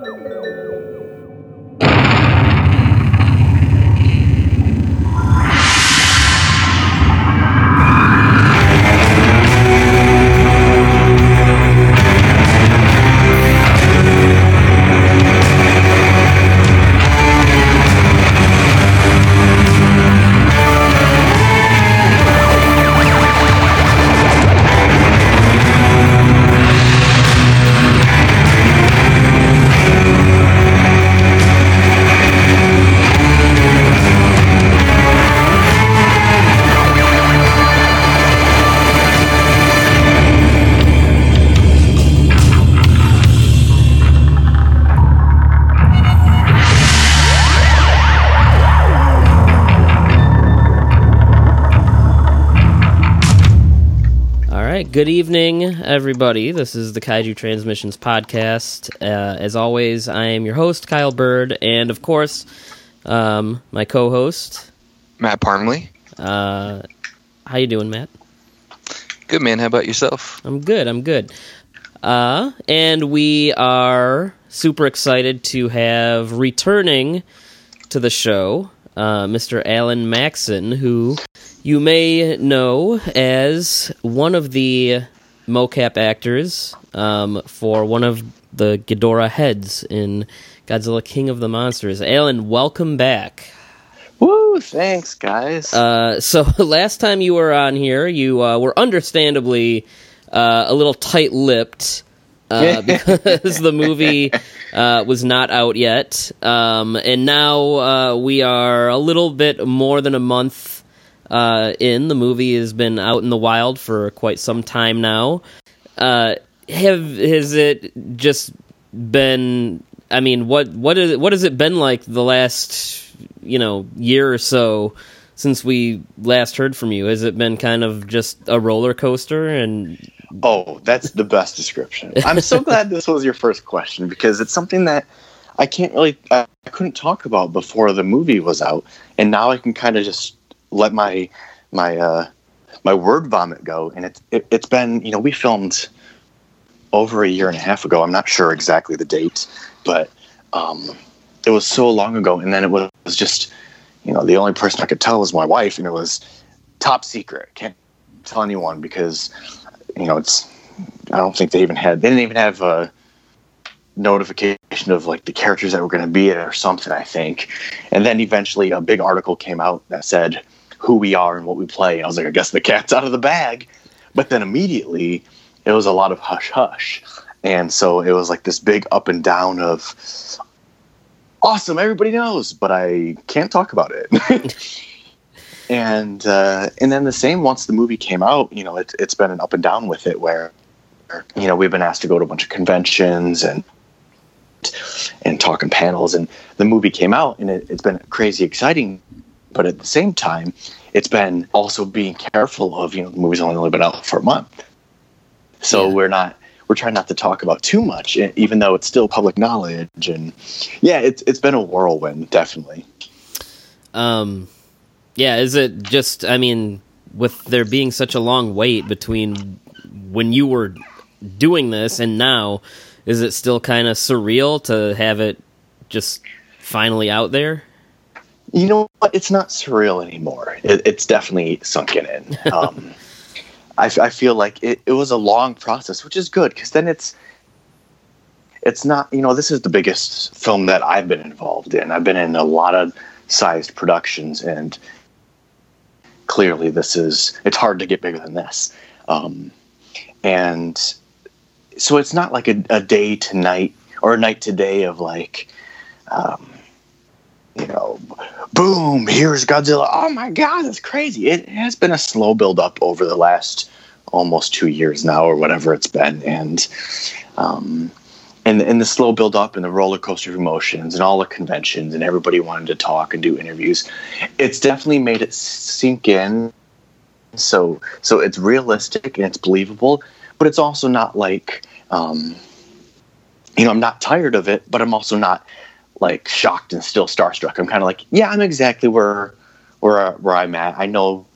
não, não, não, não. Everybody. This is the Kaiju Transmissions podcast. Uh, as always, I am your host, Kyle Byrd, and of course, um, my co-host, Matt Parmley. Uh, how you doing, Matt? Good, man. How about yourself? I'm good. I'm good. Uh, and we are super excited to have returning to the show, uh, Mr. Alan Maxson, who you may know as one of the mocap actors um, for one of the Ghidorah heads in Godzilla King of the Monsters. Alan, welcome back. Woo! Thanks, guys. Uh, so last time you were on here, you uh, were understandably uh, a little tight-lipped uh, because the movie uh, was not out yet, um, and now uh, we are a little bit more than a month uh, in. The movie has been out in the wild for quite some time now. Uh, have has it just been? I mean, what what is what has it been like the last you know year or so since we last heard from you? Has it been kind of just a roller coaster and? Oh, that's the best description. I'm so glad this was your first question because it's something that I can't really, I couldn't talk about before the movie was out, and now I can kind of just let my my uh, my word vomit go. And it's it, it's been you know we filmed over a year and a half ago. I'm not sure exactly the date, but um, it was so long ago. And then it was just you know the only person I could tell was my wife, and it was top secret. Can't tell anyone because you know it's. I don't think they even had. They didn't even have a notification of like the characters that were going to be it or something. I think, and then eventually a big article came out that said who we are and what we play. I was like, I guess the cat's out of the bag. But then immediately it was a lot of hush hush. And so it was like this big up and down of awesome, everybody knows, but I can't talk about it. and uh, and then the same once the movie came out, you know, it, it's been an up and down with it where you know we've been asked to go to a bunch of conventions and and talking panels and the movie came out and it, has been crazy exciting but at the same time, it's been also being careful of, you know, the movie's only been out for a month. So yeah. we're not, we're trying not to talk about too much, even though it's still public knowledge. And yeah, it's, it's been a whirlwind, definitely. Um, yeah, is it just, I mean, with there being such a long wait between when you were doing this and now, is it still kind of surreal to have it just finally out there? You know what? It's not surreal anymore. It, it's definitely sunken in. Um, I, I, feel like it, it was a long process, which is good because then it's it's not. You know, this is the biggest film that I've been involved in. I've been in a lot of sized productions, and clearly, this is it's hard to get bigger than this. Um, and so it's not like a, a, day to night or a night to day of like. Um, you know, boom, here's Godzilla. Oh my God, that's crazy. It has been a slow build up over the last almost two years now, or whatever it's been. And, um, and, and the slow build up and the roller coaster of emotions and all the conventions and everybody wanting to talk and do interviews, it's definitely made it sink in. So, so it's realistic and it's believable, but it's also not like, um, you know, I'm not tired of it, but I'm also not like shocked and still starstruck. I'm kind of like, yeah, I'm exactly where where where I'm at. I know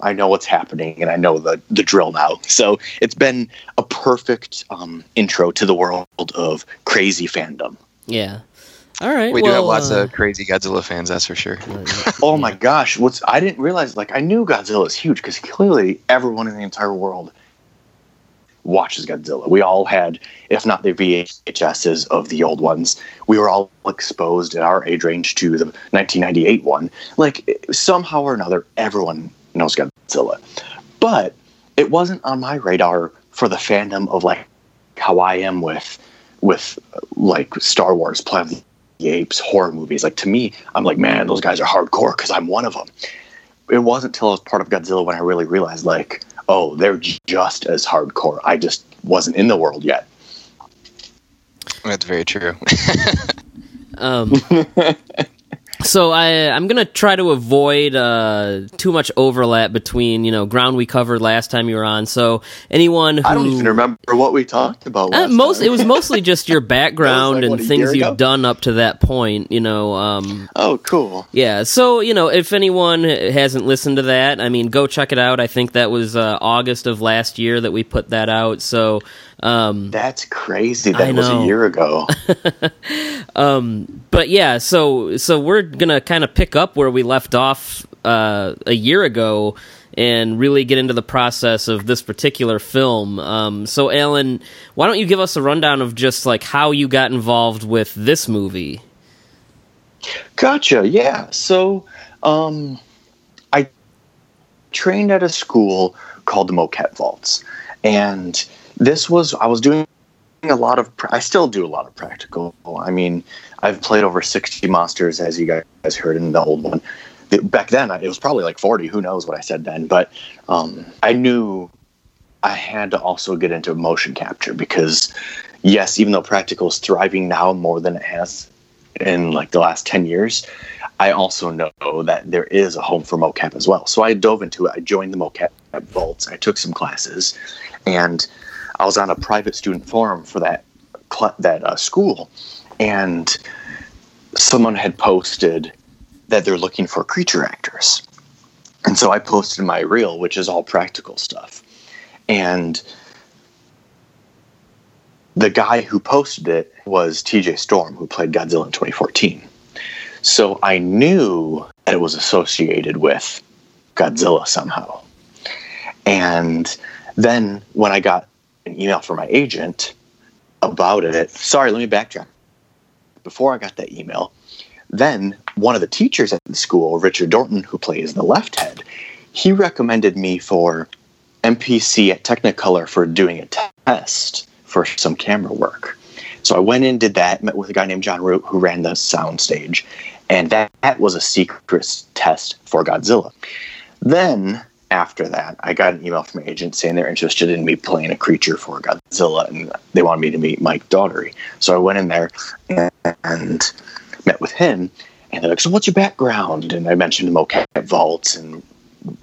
I know what's happening, and I know the the drill now. So it's been a perfect um, intro to the world of crazy fandom. Yeah. All right. We do have lots uh, of crazy Godzilla fans, that's for sure. Oh my gosh! What's I didn't realize like I knew Godzilla is huge because clearly everyone in the entire world watches Godzilla. We all had, if not the VHSs of the old ones, we were all exposed at our age range to the 1998 one. Like somehow or another, everyone knows Godzilla, but it wasn't on my radar for the fandom of like how I am with with like Star Wars, Planet of the Apes, horror movies. Like to me, I'm like, man, those guys are hardcore because I'm one of them. It wasn't until I was part of Godzilla when I really realized, like, oh, they're just as hardcore. I just wasn't in the world yet. That's very true. Um, so I I'm gonna try to avoid uh, too much overlap between you know ground we covered last time you were on. So anyone who I don't even remember what we talked about. Uh, most time. it was mostly just your background like, and things you've done up to that point. You know, um, Oh, cool. yeah. So you know, if anyone hasn't listened to that, I mean, go check it out. I think that was uh, August of last year that we put that out. So. Um, That's crazy. That was a year ago. um, but yeah, so so we're gonna kind of pick up where we left off uh, a year ago and really get into the process of this particular film. Um, so, Alan, why don't you give us a rundown of just like how you got involved with this movie? Gotcha. Yeah. So, um, I trained at a school called the Mocap Vaults, and this was I was doing a lot of. I still do a lot of practical. I mean, I've played over sixty monsters, as you guys heard in the old one. Back then, it was probably like forty. Who knows what I said then? But um, I knew I had to also get into motion capture because, yes, even though practical is thriving now more than it has in like the last 10 years i also know that there is a home for mocap as well so i dove into it i joined the mocap vaults i took some classes and i was on a private student forum for that that uh, school and someone had posted that they're looking for creature actors and so i posted my reel which is all practical stuff and the guy who posted it was TJ Storm, who played Godzilla in 2014. So I knew that it was associated with Godzilla somehow. And then when I got an email from my agent about it, sorry, let me backtrack. Before I got that email, then one of the teachers at the school, Richard Dorton, who plays the left head, he recommended me for MPC at Technicolor for doing a test for some camera work. So I went in, did that, met with a guy named John Root who ran the sound stage, and that, that was a secret test for Godzilla. Then after that, I got an email from my agent saying they're interested in me playing a creature for Godzilla, and they wanted me to meet Mike Dougherty. So I went in there and met with him, and they're like, "So what's your background?" And I mentioned mocap vaults and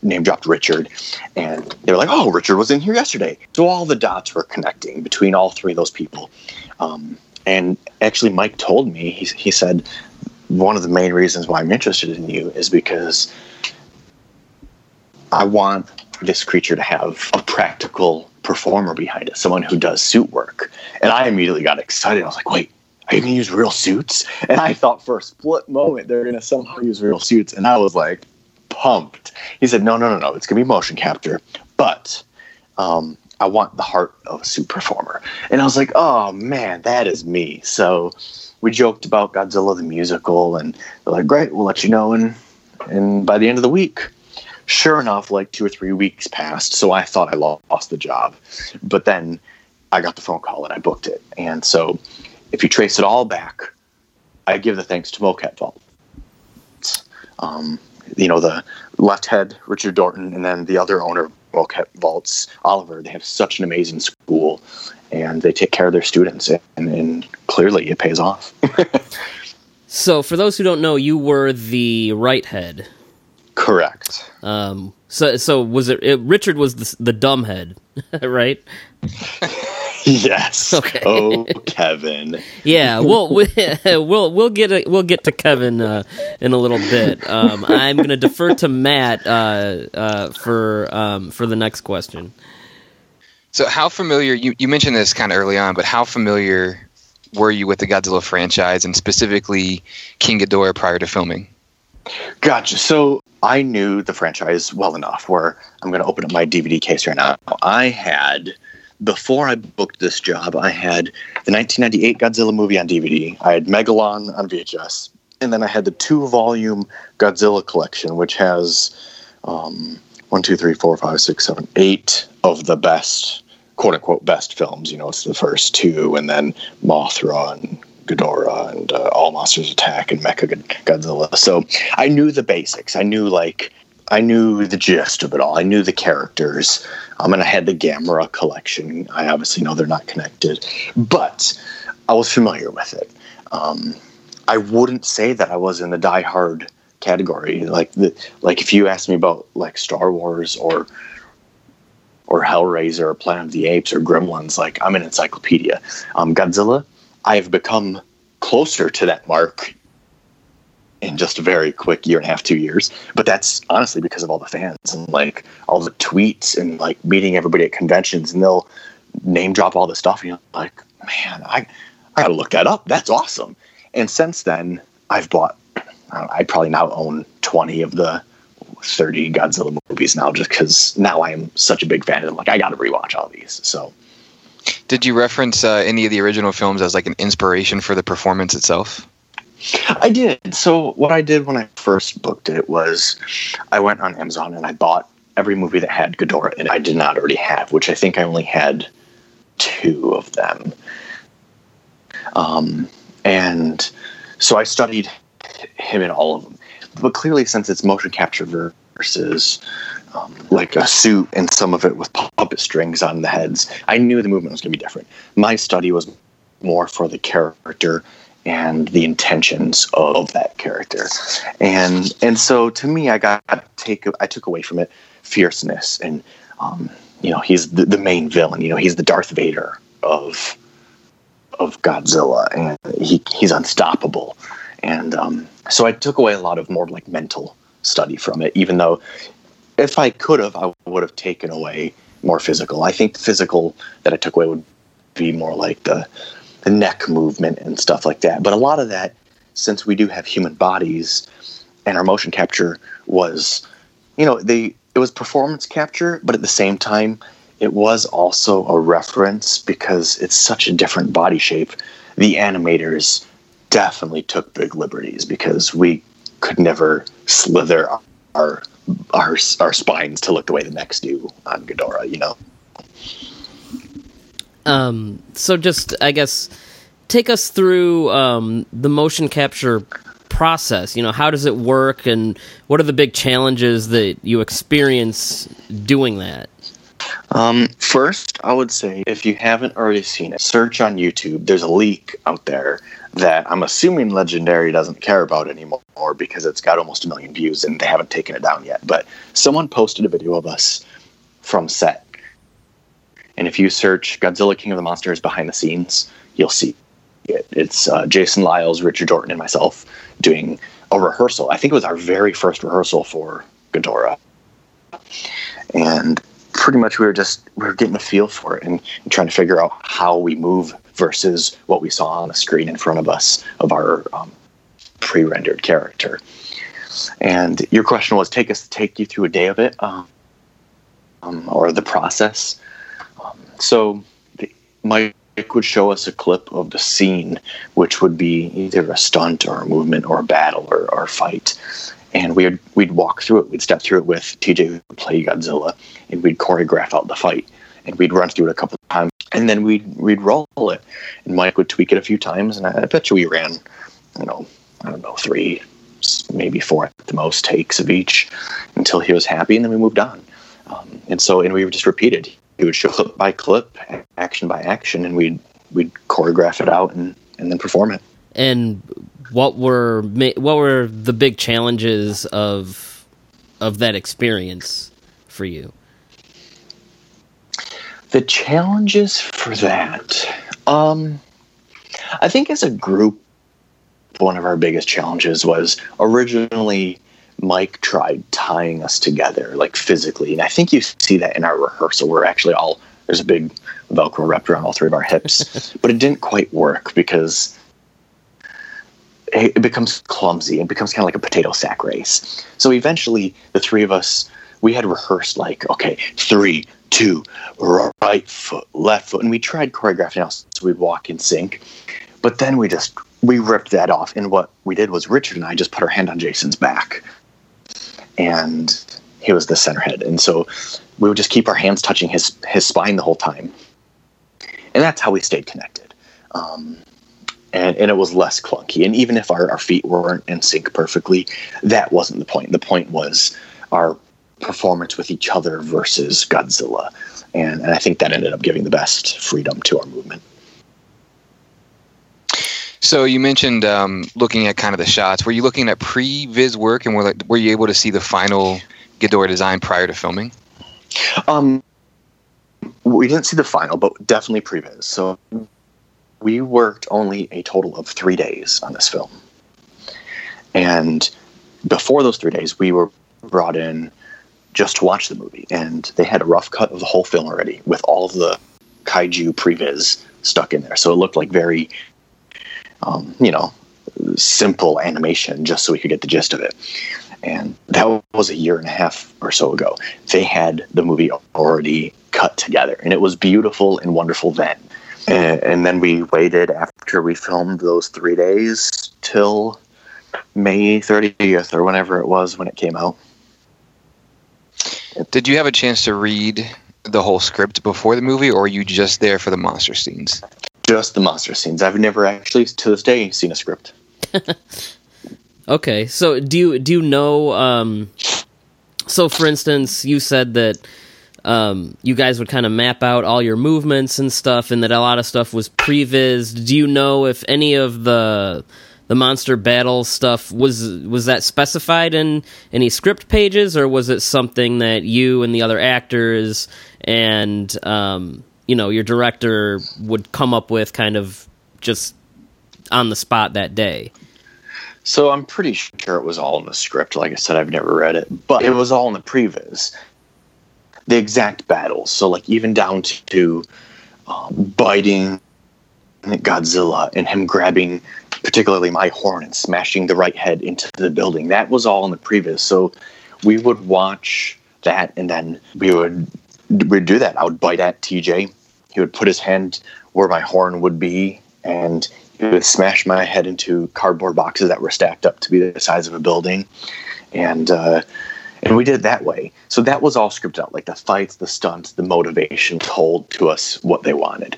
name dropped Richard, and they were like, "Oh, Richard was in here yesterday." So all the dots were connecting between all three of those people. Um, and actually, Mike told me he he said one of the main reasons why I'm interested in you is because I want this creature to have a practical performer behind it, someone who does suit work. And I immediately got excited. I was like, wait, are you going to use real suits? And I thought for a split moment they're going to somehow use real suits. And I was like, pumped. He said, no, no, no, no, it's going to be motion capture, but um, I want the heart of a suit performer. And I was like, oh man, that is me. So we joked about Godzilla the musical, and they're like, great, we'll let you know. And, and by the end of the week, sure enough, like two or three weeks passed. So I thought I lost the job. But then I got the phone call and I booked it. And so if you trace it all back, I give the thanks to Mocap Vault. Um, you know, the left head, Richard Dorton, and then the other owner of Vaults, Oliver, they have such an amazing school and they take care of their students. And, and clearly it pays off. So, for those who don't know, you were the right head. Correct. Um, so, so was it, it Richard was the, the dumb head, right? Yes. Okay. Oh, Kevin. Yeah, we'll we'll we'll get a, we'll get to Kevin uh, in a little bit. Um, I'm going to defer to Matt uh, uh, for um, for the next question. So, how familiar? You, you mentioned this kind of early on, but how familiar were you with the Godzilla franchise and specifically King Ghidorah prior to filming? Gotcha. So I knew the franchise well enough where I'm going to open up my DVD case right now. I had, before I booked this job, I had the 1998 Godzilla movie on DVD. I had Megalon on VHS. And then I had the two volume Godzilla collection, which has um, one, two, three, four, five, six, seven, eight of the best quote unquote best films. You know, it's the first two, and then Mothra and Ghidorah and uh, All Monsters Attack and Mecha Godzilla. So I knew the basics. I knew like I knew the gist of it all. I knew the characters. Um, and I had the Gamera collection. I obviously know they're not connected, but I was familiar with it. Um, I wouldn't say that I was in the die-hard category. Like the like if you asked me about like Star Wars or or Hellraiser or Planet of the Apes or Gremlins, like I'm an encyclopedia. Um, Godzilla, I have become closer to that mark in just a very quick year and a half, two years. But that's honestly because of all the fans and like all the tweets and like meeting everybody at conventions and they'll name drop all the stuff. And you're like, man, I, I got to look that up. That's awesome. And since then, I've bought, I, I probably now own 20 of the 30 Godzilla movies now just because now I am such a big fan of them. Like, I got to rewatch all these. So, Did you reference uh, any of the original films as like an inspiration for the performance itself? I did. So what I did when I first booked it was I went on Amazon and I bought every movie that had Ghidorah and I did not already have, which I think I only had two of them. Um, and so I studied him in all of them. But clearly, since it's motion capture versus um, like a suit and some of it with puppet strings on the heads, I knew the movement was going to be different. My study was more for the character and the intentions of that character. And and so to me, I got take I took away from it fierceness and um, you know he's the, the main villain. You know he's the Darth Vader of of Godzilla, and he he's unstoppable. And um, so I took away a lot of more like mental study from it, even though if I could have, I would have taken away more physical. I think the physical that I took away would be more like the the neck movement and stuff like that. But a lot of that, since we do have human bodies, and our motion capture was, you know, they it was performance capture, but at the same time, it was also a reference because it's such a different body shape. The animators definitely took big liberties because we could never slither our our our spines to look the way the necks do on Ghidorah, you know. Um, so just I guess take us through um, the motion capture process. You know, how does it work, and what are the big challenges that you experience doing that? Um, first, I would say if you haven't already seen it, search on YouTube. There's a leak out there that I'm assuming Legendary doesn't care about anymore because it's got almost a million views and they haven't taken it down yet. But someone posted a video of us from set. And if you search Godzilla King of the Monsters behind the scenes, you'll see it. It's uh, Jason Liles, Richard Dorton, and myself doing a rehearsal. I think it was our very first rehearsal for Ghidorah. And pretty much we were just we were getting a feel for it and, and, trying to figure out how we move versus what we saw on the screen in front of us of our um, pre-rendered character. And your question was take us take you through a day of it, um, um, or the process. Um, so the, Mike would show us a clip of the scene, which would be either a stunt or a movement or a battle or, or a fight and we'd we'd walk through it. We'd step through it with TJ who play Godzilla, and we'd choreograph out the fight, and we'd run through it a couple of times, and then we'd we'd roll it, and Mike would tweak it a few times, and I, I bet you we ran, you know, I don't know, three, maybe four at the most takes of each, until he was happy, and then we moved on, um, and so and we just repeated. He would show clip by clip, action by action, and we'd we'd choreograph it out and and then perform it. And what were what were the big challenges of of that experience for you? The challenges for that. Um, I think as a group, one of our biggest challenges was originally Mike tried tying us together, like physically. And I think you see that in our rehearsal. We're actually all, there's a big Velcro wrapped around all three of our hips. but it didn't quite work because it becomes clumsy. It becomes kind of like a potato sack race. So eventually, the three of us, we had rehearsed like, okay, three, two, right foot, left foot. And we tried choreographing out so we'd walk in sync. But then we just, we ripped that off. And what we did was Richard and I just put our hand on Jason's back and he was the center head. And so we would just keep our hands touching his his spine the whole time, and that's how we stayed connected. Um, and, and it was less clunky. And even if our, our feet weren't in sync perfectly, that wasn't the point. The point was our performance with each other versus Godzilla. And, and I think that ended up giving the best freedom to our movement. So you mentioned um, looking at kind of the shots. Were you looking at pre-viz work, and were like, were you able to see the final Ghidorah design prior to filming? Um, we didn't see the final, but definitely pre-viz. So we worked only a total of three days on this film, and before those three days, we were brought in just to watch the movie, and they had a rough cut of the whole film already with all of the kaiju pre-viz stuck in there. So it looked like very um, you know, simple animation just so we could get the gist of it. And that was a year and a half or so ago. They had the movie already cut together, and it was beautiful and wonderful then. And, and then we waited after we filmed those three days till May 30th or whenever it was when it came out. Did you have a chance to read the whole script before the movie, or are you just there for the monster scenes? just the monster scenes. I've never actually, to this day, seen a script. okay, so do you do you know? Um, so, for instance, you said that um, you guys would kind of map out all your movements and stuff, and that a lot of stuff was previs. Do you know if any of the the monster battle stuff was was that specified in any script pages, or was it something that you and the other actors and um, you know your director would come up with kind of just on the spot that day? So i'm pretty sure it was all in the script. Like i said i've never read it but it was all in the previs the exact battles so like even down to um, biting godzilla and him grabbing particularly my horn and smashing the right head into the building that was all in the previs. so we would watch that and then we would we'd do that. I would bite at TJ. He would put his hand where my horn would be, and he would smash my head into cardboard boxes that were stacked up to be the size of a building, and uh, and we did it that way. So that was all scripted out, like the fights, the stunts, the motivation told to us what they wanted.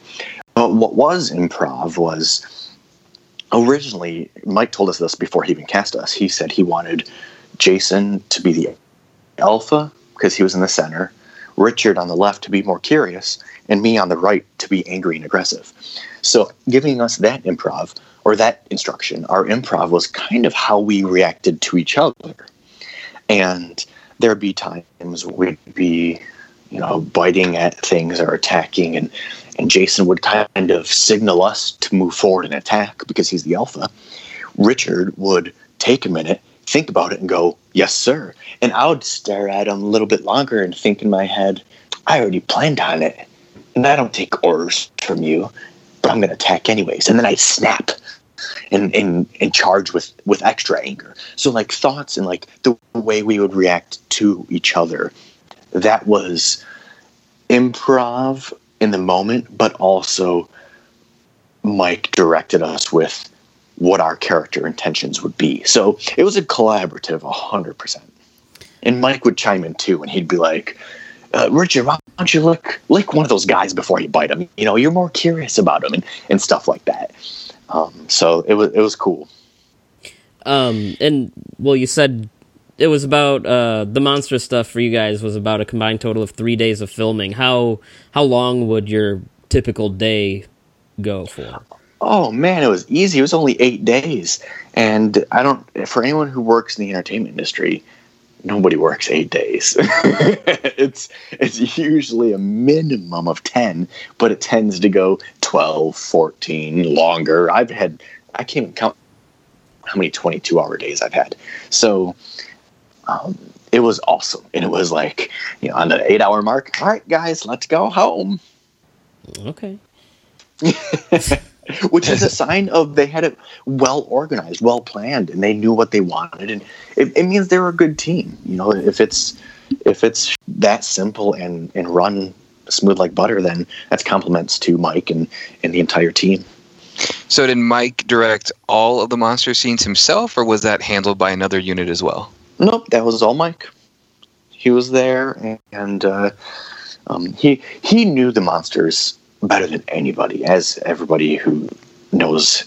But what was improv was originally Mike told us this before he even cast us. He said he wanted Jason to be the alpha because he was in the center, Richard on the left to be more curious, and me on the right to be angry and aggressive. So, giving us that improv or that instruction, our improv was kind of how we reacted to each other. And there'd be times we'd be, you know, biting at things or attacking, and, and Jason would kind of signal us to move forward and attack because he's the alpha. Richard would take a minute think about it and go, yes, sir. And I would stare at him a little bit longer and think in my head, I already planned on it. And I don't take orders from you, but I'm going to attack anyways. And then I snap and, and, and charge with, with extra anger. So, like, thoughts and like the way we would react to each other, that was improv in the moment, but also Mike directed us with what our character intentions would be. So it was a collaborative 100%. And Mike would chime in too, and he'd be like, uh, Richard, why don't you look like one of those guys before you bite him? You know, you're more curious about him and, and stuff like that. Um, so it was it was cool. Um, and well, you said it was about uh, the monster stuff for you guys was about a combined total of three days of filming. How how long would your typical day go for? Oh man, it was easy. It was only eight days, and I don't. For anyone who works in the entertainment industry, nobody works eight days. it's it's usually a minimum of 10, but it tends to go 12, 14, longer. I've had, I can't even count how many 22 hour days I've had. So um, it was awesome. And it was like, you know, on the eight hour mark, all right, guys, let's go home. Okay. which is a sign of they had it well organized, well planned, and they knew what they wanted, and it, it means they're a good team. You know, if it's if it's that simple and and run smooth like butter, then that's compliments to Mike and and the entire team. So did Mike direct all of the monster scenes himself, or was that handled by another unit as well? Nope, that was all Mike. He was there, and uh, um, he he knew the monsters better than anybody. As everybody who knows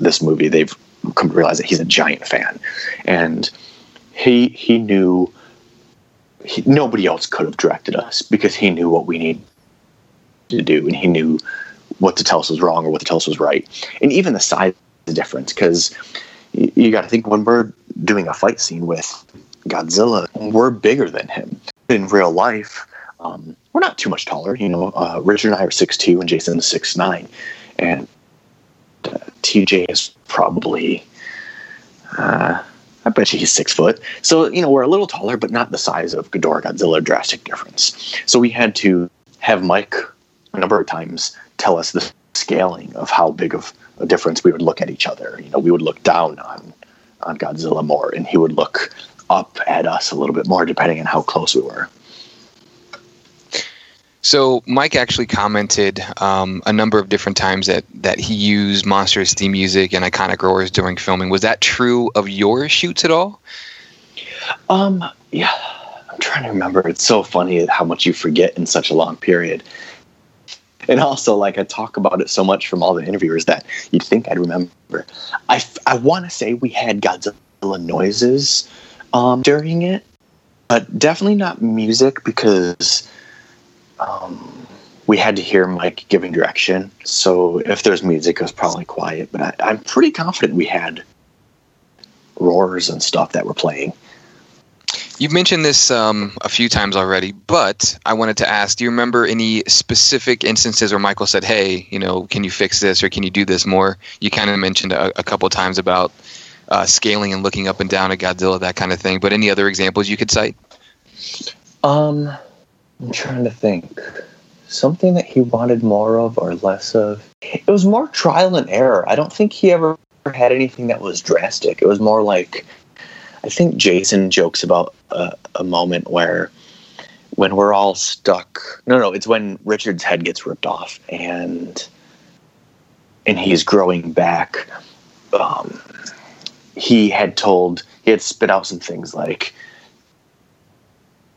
this movie, they've come to realize that he's a giant fan, and he he knew he, nobody else could have directed us because he knew what we needed to do, and he knew what to tell us was wrong or what to tell us was right, and even the size difference because you, you got to think when we're doing a fight scene with Godzilla, we're bigger than him in real life um, we're not too much taller. You know, uh, Richard and I are six two, and Jason is six nine, and uh, TJ is probably. Uh, I bet you he's six foot. So, you know, we're a little taller, but not the size of Ghidorah Godzilla, drastic difference. So we had to have Mike a number of times tell us the scaling of how big of a difference we would look at each other. You know, we would look down on on Godzilla more, and he would look up at us a little bit more, depending on how close we were. So Mike actually commented um, a number of different times that that he used monstrous theme music and iconic roars during filming. Was that true of your shoots at all? Um, yeah, I'm trying to remember. It's so funny how much you forget in such a long period. And also, like I talk about it so much from all the interviewers that you'd think I'd remember. I, I want to say we had Godzilla noises um, during it, but definitely not music because um, we had to hear Mike giving direction. So if there's music, it was probably quiet. But I, I'm pretty confident we had roars and stuff that were playing. You've mentioned this um, a few times already, but I wanted to ask: Do you remember any specific instances where Michael said, "Hey, you know, can you fix this or can you do this more?" You kind of mentioned a, a couple times about uh, scaling and looking up and down at Godzilla, that kind of thing. But any other examples you could cite? Um, I'm trying to think. Something that he wanted more of or less of. It was more trial and error. I don't think he ever had anything that was drastic. It was more like I think Jason jokes about a, a moment where when we're all stuck. No, no, it's when Richard's head gets ripped off and and he's growing back. Um, he had told he had spit out some things like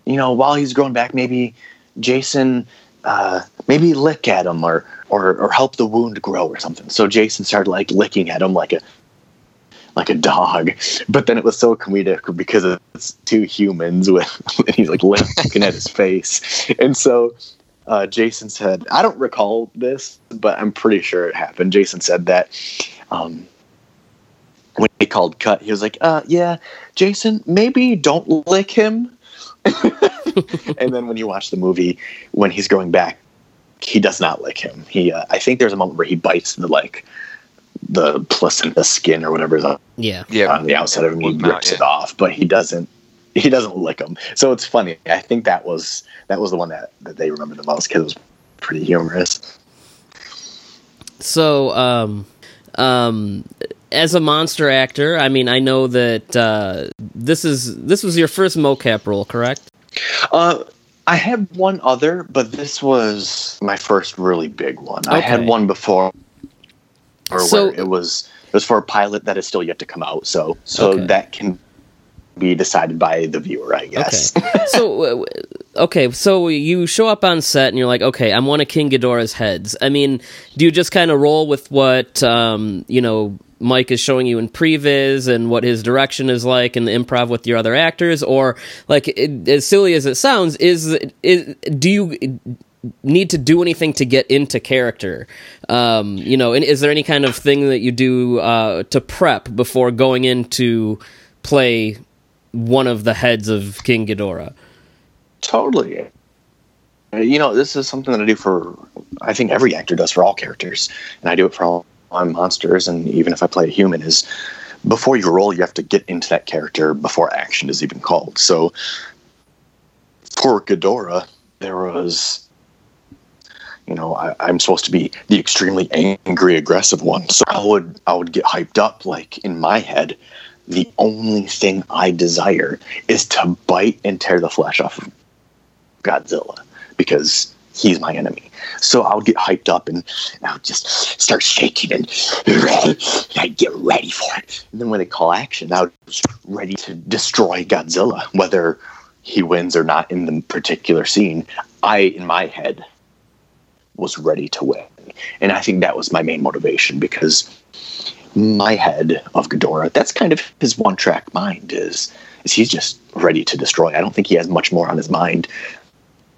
you know, while he's growing back, maybe Jason, uh, maybe lick at him or, or, or help the wound grow or something. So Jason started like licking at him like a, like a dog. But then it was so comedic because it's two humans with, and he's like licking at his face. And so uh, Jason said, I don't recall this, but I'm pretty sure it happened. Jason said that, um, when he called cut, he was like, uh, yeah, Jason, maybe don't lick him and then when you watch the movie, when he's going back, he does not lick him. He, uh, I think there's a moment where he bites the like the placenta skin or whatever is on, yeah. Yeah. on the outside of him. He Well, rips yeah. it off, but he doesn't. He doesn't lick him. So it's funny. I think that was that was the one that, that they remember the most because it was pretty humorous. So, um, um, as a monster actor, I mean, I know that uh, this is this was your first mocap role, correct? Uh, I had one other, but this was my first really big one. I had one before, or So- where it was it was for a pilot that is still yet to come out. So so Okay. that can be decided by the viewer, I guess. Okay. so, okay, so you show up on set and you're like, okay, I'm one of King Ghidorah's heads. I mean, do you just kind of roll with what um, you know Mike is showing you in previs and what his direction is like and the improv with your other actors, or like it, as silly as it sounds, is is do you need to do anything to get into character? Um, you know, and is there any kind of thing that you do uh, to prep before going in to play one of the heads of King Ghidorah. Totally. Uh, You know, this is something that I do for, I think every actor does for all characters. And I do it for all my monsters. And even if I play a human, is before you roll, you have to get into that character before action is even called. So for Ghidorah, there was, you know, I, I'm supposed to be the extremely angry, aggressive one. So I would, I would get hyped up, like in my head. The only thing I desire is to bite and tear the flesh off of Godzilla because he's my enemy. So I would get hyped up and I would just start shaking and, and I'd get ready for it. And then when they call action, I was ready to destroy Godzilla, whether he wins or not in the particular scene. I, in my head, was ready to win. And I think that was my main motivation because my head of Ghidorah, that's kind of his one track mind is is he's just ready to destroy. I don't think he has much more on his mind.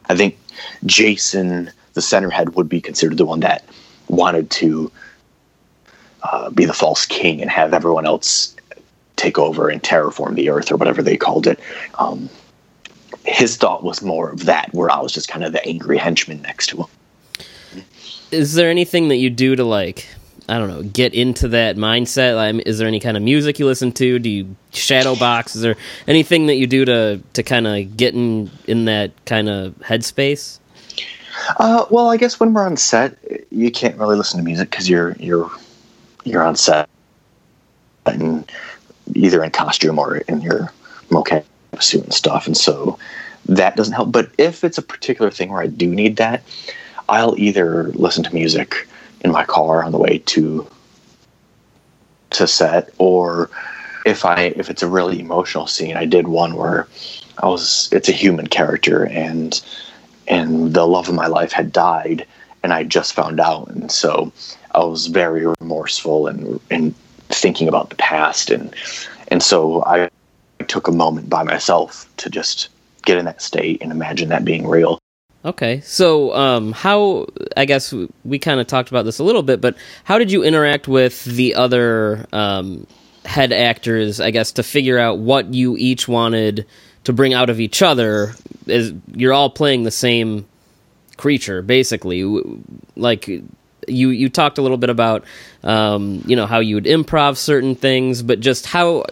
I think Jason, the center head, would be considered the one that wanted to uh, be the false king and have everyone else take over and terraform the earth or whatever they called it. Um, his thought was more of that, where I was just kind of the angry henchman next to him. Is there anything that you do to like I don't know, get into that mindset? Like, is there any kind of music you listen to? Do you shadow box? Is there anything that you do to to kind of get in in that kind of headspace? Uh, well, I guess when we're on set, you can't really listen to music because you're you're you're on set and either in costume or in your mocap suit and stuff, and so that doesn't help. But if it's a particular thing where I do need that, I'll either listen to music in my car on the way to to set, or if I if it's a really emotional scene, I did one where I was it's a human character and and the love of my life had died and I just found out and so I was very remorseful and and thinking about the past and and so I took a moment by myself to just get in that state and imagine that being real. Okay, so um, how I guess we kind of talked about this a little bit, but how did you interact with the other um, head actors? I guess to figure out what you each wanted to bring out of each other. Is you're all playing the same creature basically? Like you you talked a little bit about um, you know how you would improv certain things, but just how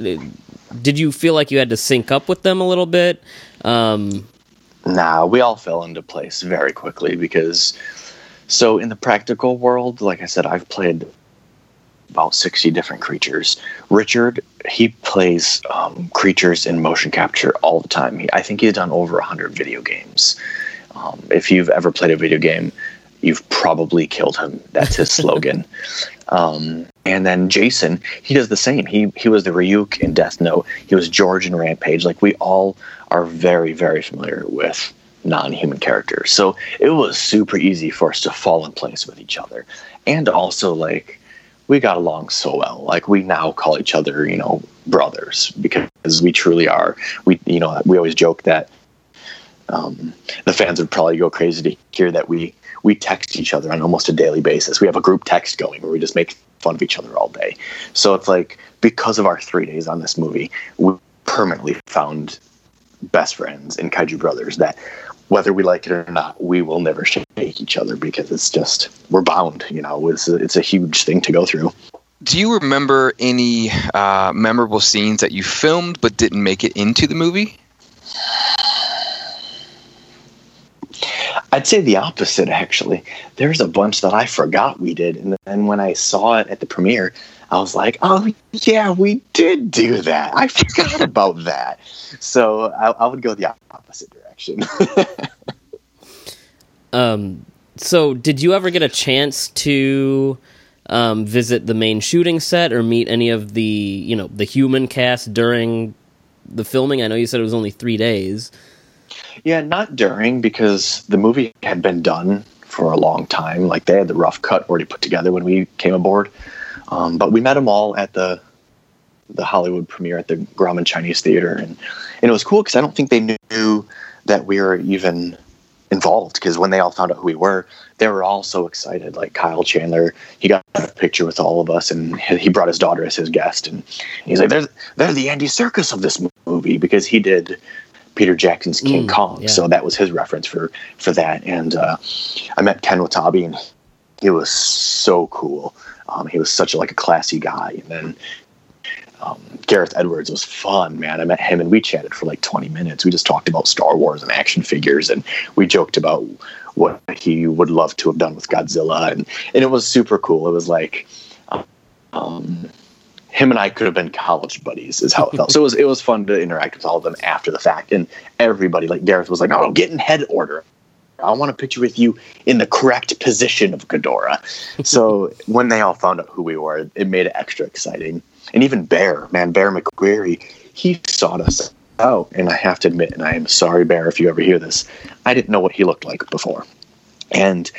did you feel like you had to sync up with them a little bit? Um, Nah, we all fell into place very quickly because so in the practical world, like I said, I've played about 60 different creatures. Richard, he plays um, creatures in motion capture all the time. He, I think he's done over 100 video games. Um, if you've ever played a video game, you've probably killed him. That's his slogan. Um, and then Jason, he does the same. He he was the Ryuk in Death Note. He was George in Rampage. Like we all are very very familiar with non-human characters. So it was super easy for us to fall in place with each other. And also like we got along so well. Like we now call each other, you know, brothers because we truly are. We you know, we always joke that um, the fans would probably go crazy to hear that we we text each other on almost a daily basis. We have a group text going where we just make fun of each other all day. So it's like because of our three days on this movie, we permanently found best friends and kaiju brothers that whether we like it or not, we will never shake each other because it's just we're bound. You know, it's a, it's a huge thing to go through. Do you remember any uh, memorable scenes that you filmed but didn't make it into the movie? I'd say the opposite, actually. There's a bunch that I forgot we did. And then when I saw it at the premiere, I was like, oh, yeah, we did do that. I forgot about that. So I, I would go the opposite direction. Um, so, did you ever get a chance to um, visit the main shooting set or meet any of the you know the human cast during the filming? I know you said it was only three days. yeah, not during, because the movie had been done for a long time. Like they had the rough cut already put together when we came aboard. Um, but we met them all at the the Hollywood premiere at the Grauman Chinese Theater, and and it was cool because I don't think they knew that we were even involved. Because when they all found out who we were, they were all so excited. Like Kyle Chandler, he got a picture with all of us, and he brought his daughter as his guest, and he's like, "They're they're the Andy Serkis of this movie." movie because he did Peter Jackson's King Mm, Kong, yeah. so that was his reference for for that. And uh, I met Ken Watanabe, and he was so cool. Um, he was such a, like a classy guy, and then um, Gareth Edwards was fun, man. I met him and we chatted for like 20 minutes. We just talked about Star Wars and action figures, and we joked about what he would love to have done with Godzilla, and and it was super cool. It was like, um, him and I could have been college buddies, is how it felt. so it was it was fun to interact with all of them after the fact, and everybody like Gareth was like, "Oh, get in head order." I want a picture with you in the correct position of Ghidorah. So when they all found out who we were, it made it extra exciting. And even Bear, man, Bear McCreary, he sought us out. And I have to admit, and I am sorry, Bear, if you ever hear this, I didn't know what he looked like before. And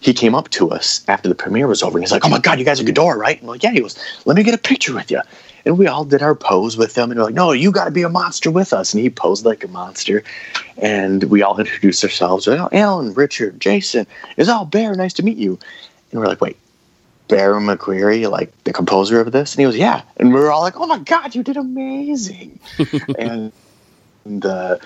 he came up to us after the premiere was over and he's like, Oh my God, you guys are Ghidorah, right? And we're like, Yeah, he goes, Let me get a picture with you. And we all did our pose with him and we're like, No, you got to be a monster with us. And he posed like a monster. And we all introduced ourselves. We're like, oh, Alan, Richard, Jason, it's all Bear. Nice to meet you. And we're like, Wait, Bear McCreary, like the composer of this? And he goes, Yeah. And we were all like, Oh my God, you did amazing. and and, uh,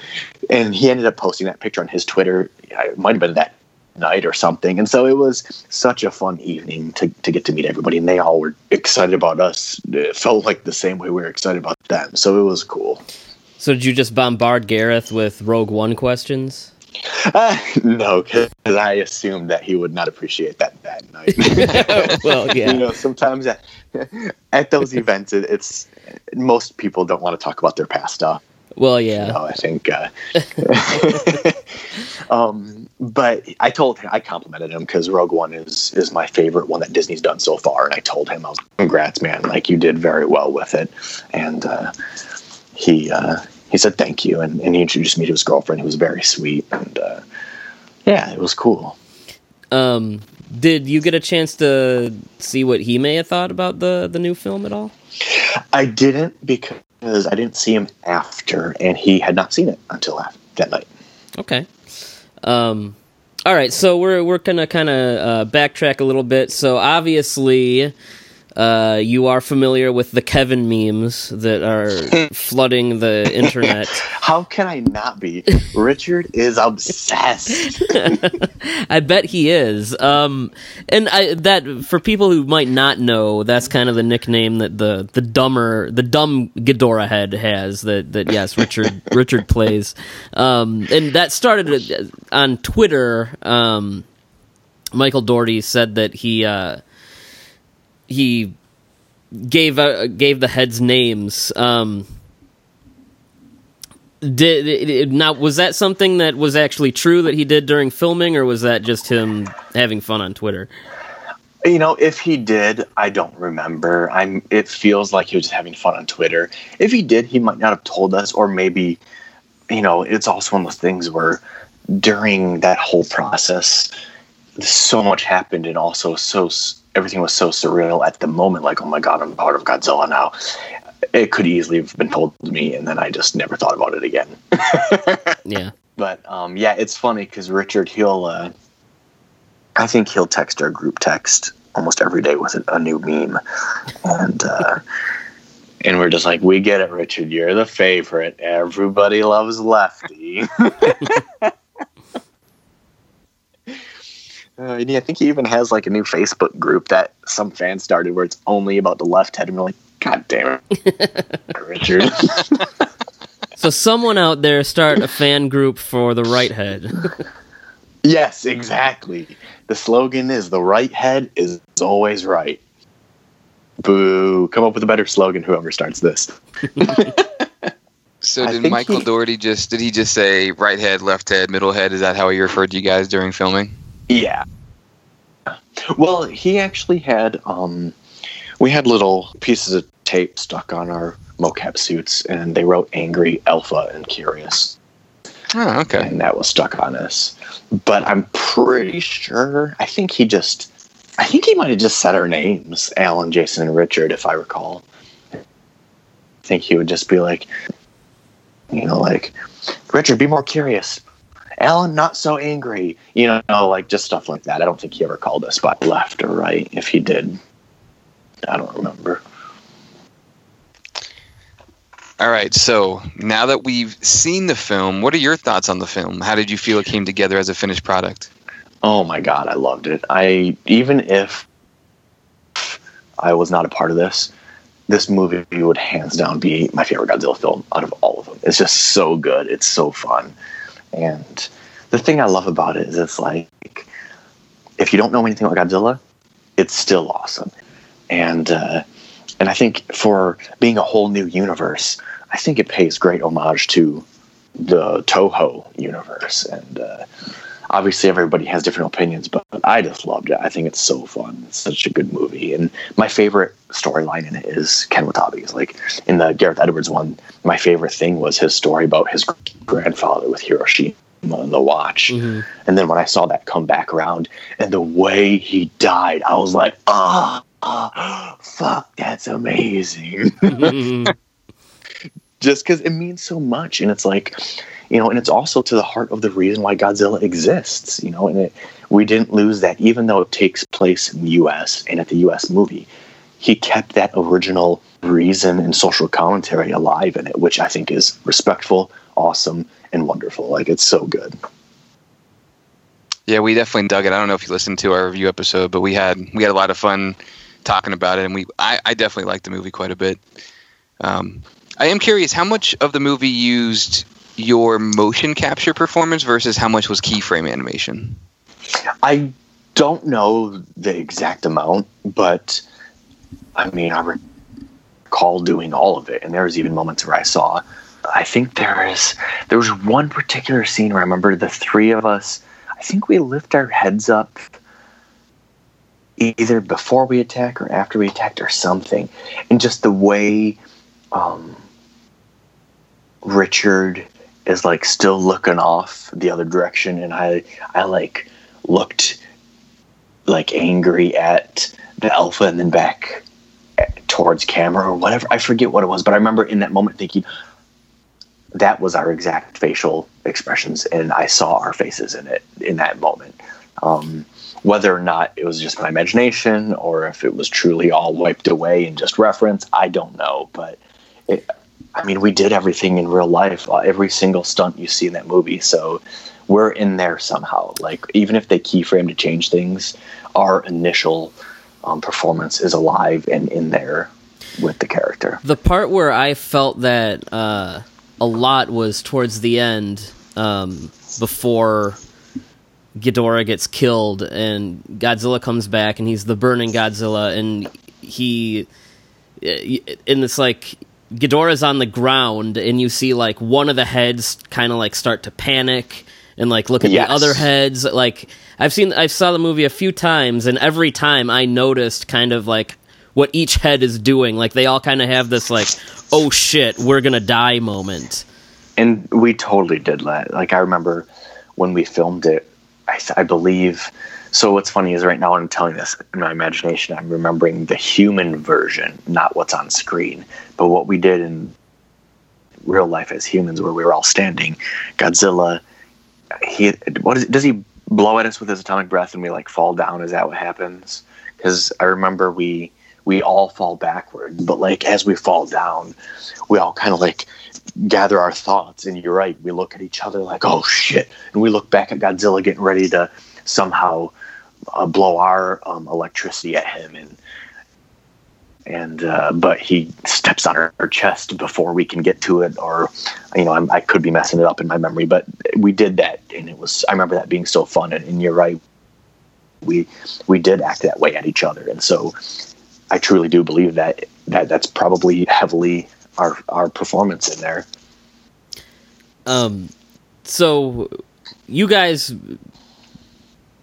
and he ended up posting that picture on his Twitter. It might have been that night or something. And so it was such a fun evening to, to get to meet everybody. And they all were excited about us. It felt like the same way we were excited about them. So it was cool. So did you just bombard Gareth with Rogue One questions? Uh, no, because I assumed that he would not appreciate that that night. well, yeah. You know, sometimes at, at those events, it, it's most people don't want to talk about their past stuff. Well, yeah. No, I think. Uh, um, but I told him I complimented him because Rogue One is is my favorite one that Disney's done so far, and I told him, "I was congrats, man! Like you did very well with it." And uh, he uh, he said thank you, and, and he introduced me to his girlfriend, who was very sweet, and uh, yeah, it was cool. Um, did you get a chance to see what he may have thought about the the new film at all? I didn't because I didn't see him after, and he had not seen it until after, that night. Okay. Um, all right, so we're we're gonna kind of uh, backtrack a little bit. So obviously, uh, you are familiar with the Kevin memes that are flooding the internet. How can I not be? Richard is obsessed. I bet he is. Um, and I, that for people who might not know, that's kind of the nickname that the the dumber the dumb Ghidorah head has. That that yes, Richard Richard plays. Um, and that started uh, on Twitter. Um, Michael Dougherty said that he uh, he gave uh, gave the heads names. Um, did it, now was that something that was actually true that he did during filming, or was that just him having fun on Twitter? You know, if he did, I don't remember. I'm. It feels like he was just having fun on Twitter. If he did, he might not have told us, or maybe, you know, it's also one of those things where during that whole process, so much happened, and also so everything was so surreal at the moment. Like, oh my god, I'm part of Godzilla now. It could easily have been told to me, and then I just never thought about it again. Yeah. But um, yeah, it's funny because Richard, he'll, uh, I think he'll text our group text almost every day with a, new meme, and uh, and we're just like, we get it, Richard. You're the favorite. Everybody loves Lefty. Uh, and yeah, I think he even has like a new Facebook group that some fans started where it's only about the left head, and we're like, God damn it, Richard. So someone out there start a fan group for the right head. Yes, exactly. The slogan is the right head is always right. Boo. Come up with a better slogan, whoever starts this. So did Michael he- Dougherty just did he just say right head, left head, middle head? Is that how he referred to you guys during filming? Yeah. Well, he actually had um we had little pieces of tape stuck on our mocap suits and they wrote angry, alpha, and curious. Oh, okay. And that was stuck on us. But I'm pretty sure I think he just I think he might have just said our names, Alan, Jason, and Richard, if I recall. I think he would just be like you know, like, Richard, be more curious. Alan, not so angry. You know, like just stuff like that. I don't think he ever called us by left or right. If he did, I don't remember. All right, so now that we've seen the film, what are your thoughts on the film? How did you feel it came together as a finished product? Oh my god, I loved it. I even if I was not a part of this, this movie would hands down be my favorite Godzilla film out of all of them. It's just so good. It's so fun. And the thing I love about it is it's like if you don't know anything about Godzilla, it's still awesome. And uh, and I think for being a whole new universe, I think it pays great homage to the Toho universe. And uh, obviously, everybody has different opinions, but I just loved it. I think it's so fun. It's such a good movie. And my favorite storyline in it is Ken Watanabe's. Like in the Gareth Edwards one, my favorite thing was his story about his grandfather with Hiroshima and the watch. Mm-hmm. And then when I saw that come back around and the way he died, I was like, ah, oh, fuck, that's amazing. Just because it means so much. And it's like, you know, and it's also to the heart of the reason why Godzilla exists, you know, and it, we didn't lose that, even though it takes place in the US and at the US movie. He kept that original reason and social commentary alive in it, which I think is respectful, awesome, and wonderful. Like it's so good. Yeah, we definitely dug it. I don't know if you listened to our review episode, but we had we had a lot of fun talking about it, and we I, I definitely liked the movie quite a bit. Um, I am curious how much of the movie used your motion capture performance versus how much was keyframe animation. I don't know the exact amount, but I mean, I recall doing all of it, and there was even moments where I saw. I think there is there was one particular scene where I remember the three of us. I think we lift our heads up either before we attack or after we attacked or something, and just the way um, Richard is like still looking off the other direction, and I I like looked like angry at the alpha and then back towards camera or whatever. I forget what it was, but I remember in that moment thinking that was our exact facial expressions, and I saw our faces in it in that moment. Um, whether or not it was just my imagination or if it was truly all wiped away and just reference, I don't know. But it, I mean, we did everything in real life, uh, every single stunt you see in that movie. So we're in there somehow. Like even if they keyframe to change things, our initial um, performance is alive and in there with the character. The part where I felt that uh, a lot was towards the end, um, before Ghidorah gets killed and Godzilla comes back and he's the burning Godzilla and he and it's like Ghidorah's on the ground and you see like one of the heads kind of like start to panic and like look at Yes. the other heads like I've seen I saw the movie a few times and every time I noticed kind of like what each head is doing like they all kind of have this like oh shit we're going to die moment and we totally did that. Like I remember when we filmed it, I, I believe. So what's funny is right now when I'm telling this in my imagination, I'm remembering the human version, not what's on screen, but what we did in real life as humans, where we were all standing. Godzilla, he what is does he blow at us with his atomic breath and we like fall down? Is that what happens? Because I remember we we all fall backward, but like as we fall down, we all kind of like gather our thoughts. And you're right, we look at each other like, oh shit, and we look back at Godzilla getting ready to somehow uh, blow our um, electricity at him, and and uh, but he steps on our, our chest before we can get to it, or you know, I'm, I could be messing it up in my memory, but we did that, and it was I remember that being so fun. And, and you're right, we we did act that way at each other, and so I truly do believe that that that's probably heavily our our performance in there. Um, so you guys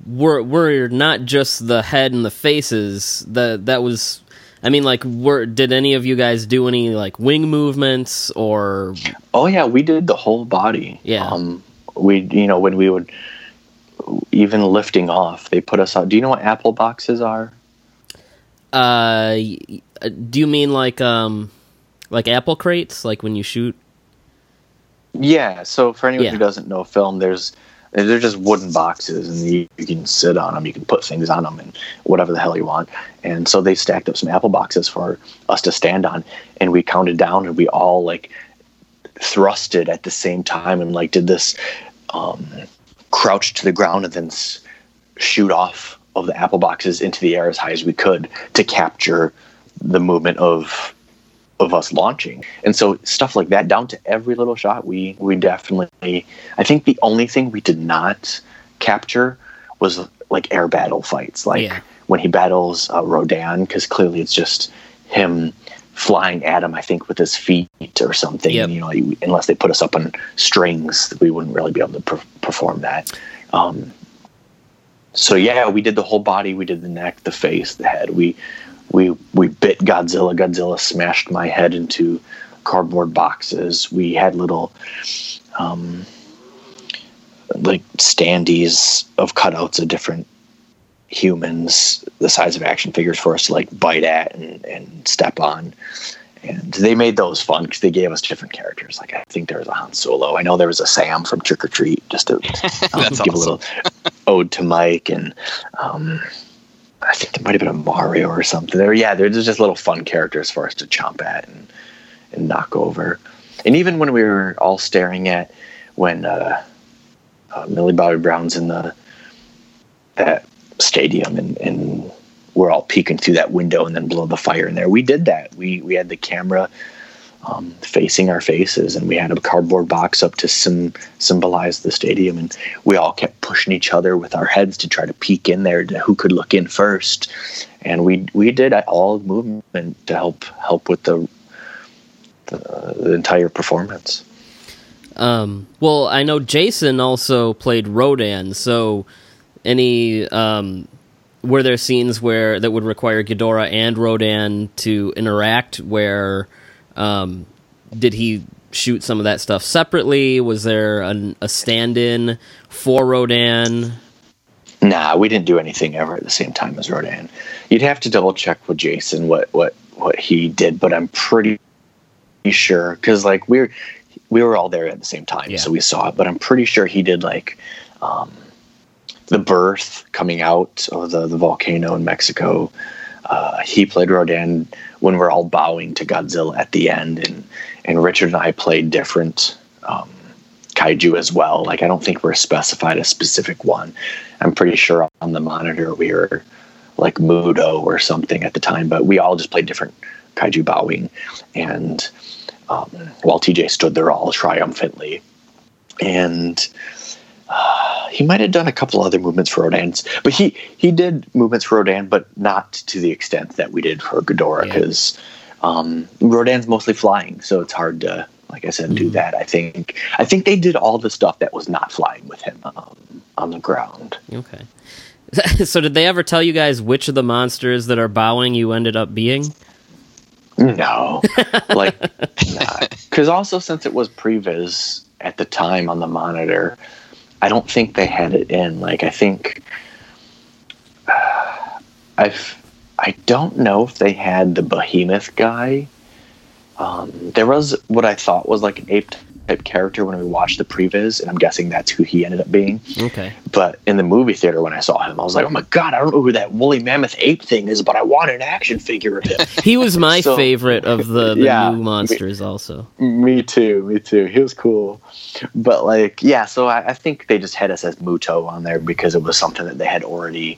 were were not just the head and the faces. That that was, I mean, like, were did any of you guys do any like wing movements or? Oh yeah, we did the whole body. Yeah. Um, we you know when we would even lifting off, they put us on. Do you know what apple boxes are? Uh, do you mean like um, like apple crates, like when you shoot? Yeah. So for anyone Yeah. who doesn't know film, there's they're just wooden boxes, and you, you can sit on them. You can put things on them, and whatever the hell you want. And so they stacked up some apple boxes for us to stand on, and we counted down, and we all like thrusted at the same time, and like did this um, crouch to the ground, and then s- shoot off of the apple boxes into the air as high as we could to capture the movement of of us launching. And so stuff like that down to every little shot we we definitely I think the only thing we did not capture was like air battle fights like Yeah. when he battles uh, Rodan cuz clearly it's just him flying at him I think with his feet or something Yep. you know unless they put us up on strings we wouldn't really be able to per- perform that um so yeah, we did the whole body. We did the neck, the face, the head. We we we bit Godzilla. Godzilla smashed my head into cardboard boxes. We had little um, like standees of cutouts of different humans the size of action figures for us to like bite at and, and step on. And they made those fun because they gave us different characters. Like I think there was a Han Solo. I know there was a Sam from Trick 'r Treat, just to um, give awesome. a little ode to Mike. And um, I think there might have been a Mario or something. There, yeah, there's just little fun characters for us to chomp at and and knock over. And even when we were all staring at when uh, uh, Millie Bobby Brown's in the that stadium and, and we're all peeking through that window and then blow the fire in there. We did that. We we had the camera um, facing our faces and we had a cardboard box up to sim- symbolize the stadium and we all kept pushing each other with our heads to try to peek in there to who could look in first and we we did all movement to help help with the the, entire performance. Um, well, I know Jason also played Rodan, so any um, were there scenes where that would require Ghidorah and Rodan to interact? Where um, did he shoot some of that stuff separately? Was there an, a stand-in for Rodan? Nah, we didn't do anything ever at the same time as Rodan. You'd have to double check with Jason what what what he did, but I'm pretty sure because like we're we were all there at the same time, Yeah. so we saw it. But I'm pretty sure he did like um, the birth coming out of the the volcano in Mexico. Uh, he played Rodan when we're all bowing to Godzilla at the end, and and Richard and I played different um, kaiju as well. Like I don't think we're specified a specific one. I'm pretty sure on the monitor we were like Muto or something at the time, but we all just played different kaiju bowing. And um, while TJ stood there all triumphantly, and uh, he might have done a couple other movements for Rodan's, but he he did movements for Rodan, but not to the extent that we did for Ghidorah Yeah. because um, Rodan's mostly flying, so it's hard to, like I said, do that. I think I think they did all the stuff that was not flying with him um, on the ground. Okay. so did they ever tell you guys which of the monsters that are bowing you ended up being? No, like, because also since it was previs at the time on the monitor, I don't think they had it in. Like, I think I've I don't know if they had the behemoth guy. Um, there was what I thought was like an ape type character when we watched the previs, and I'm guessing that's who he ended up being. Okay. But in the movie theater, when I saw him, I was like, "Oh my god, I don't know who that woolly mammoth ape thing is, but I want an action figure of him." He was my So- favorite of the, the Yeah. new monsters also. Me too, me too. He was cool. But like, yeah, so I, I think they just had us as Muto on there because it was something that they had already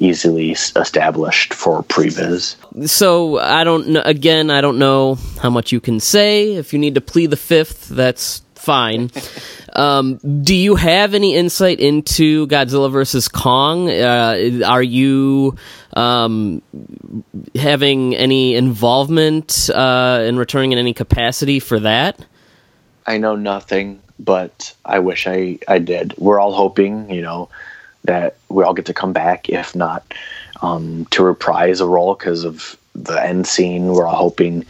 easily established for previs. So I don't know. Again, I don't know how much you can say. If you need to plead the fifth, that's fine. um, do you have any insight into Godzilla versus Kong? Uh, are you um, having any involvement uh, in returning in any capacity for that? I know nothing, but I wish I, I did. We're all hoping, you know, that we all get to come back, if not um, to reprise a role because of the end scene. We're all hoping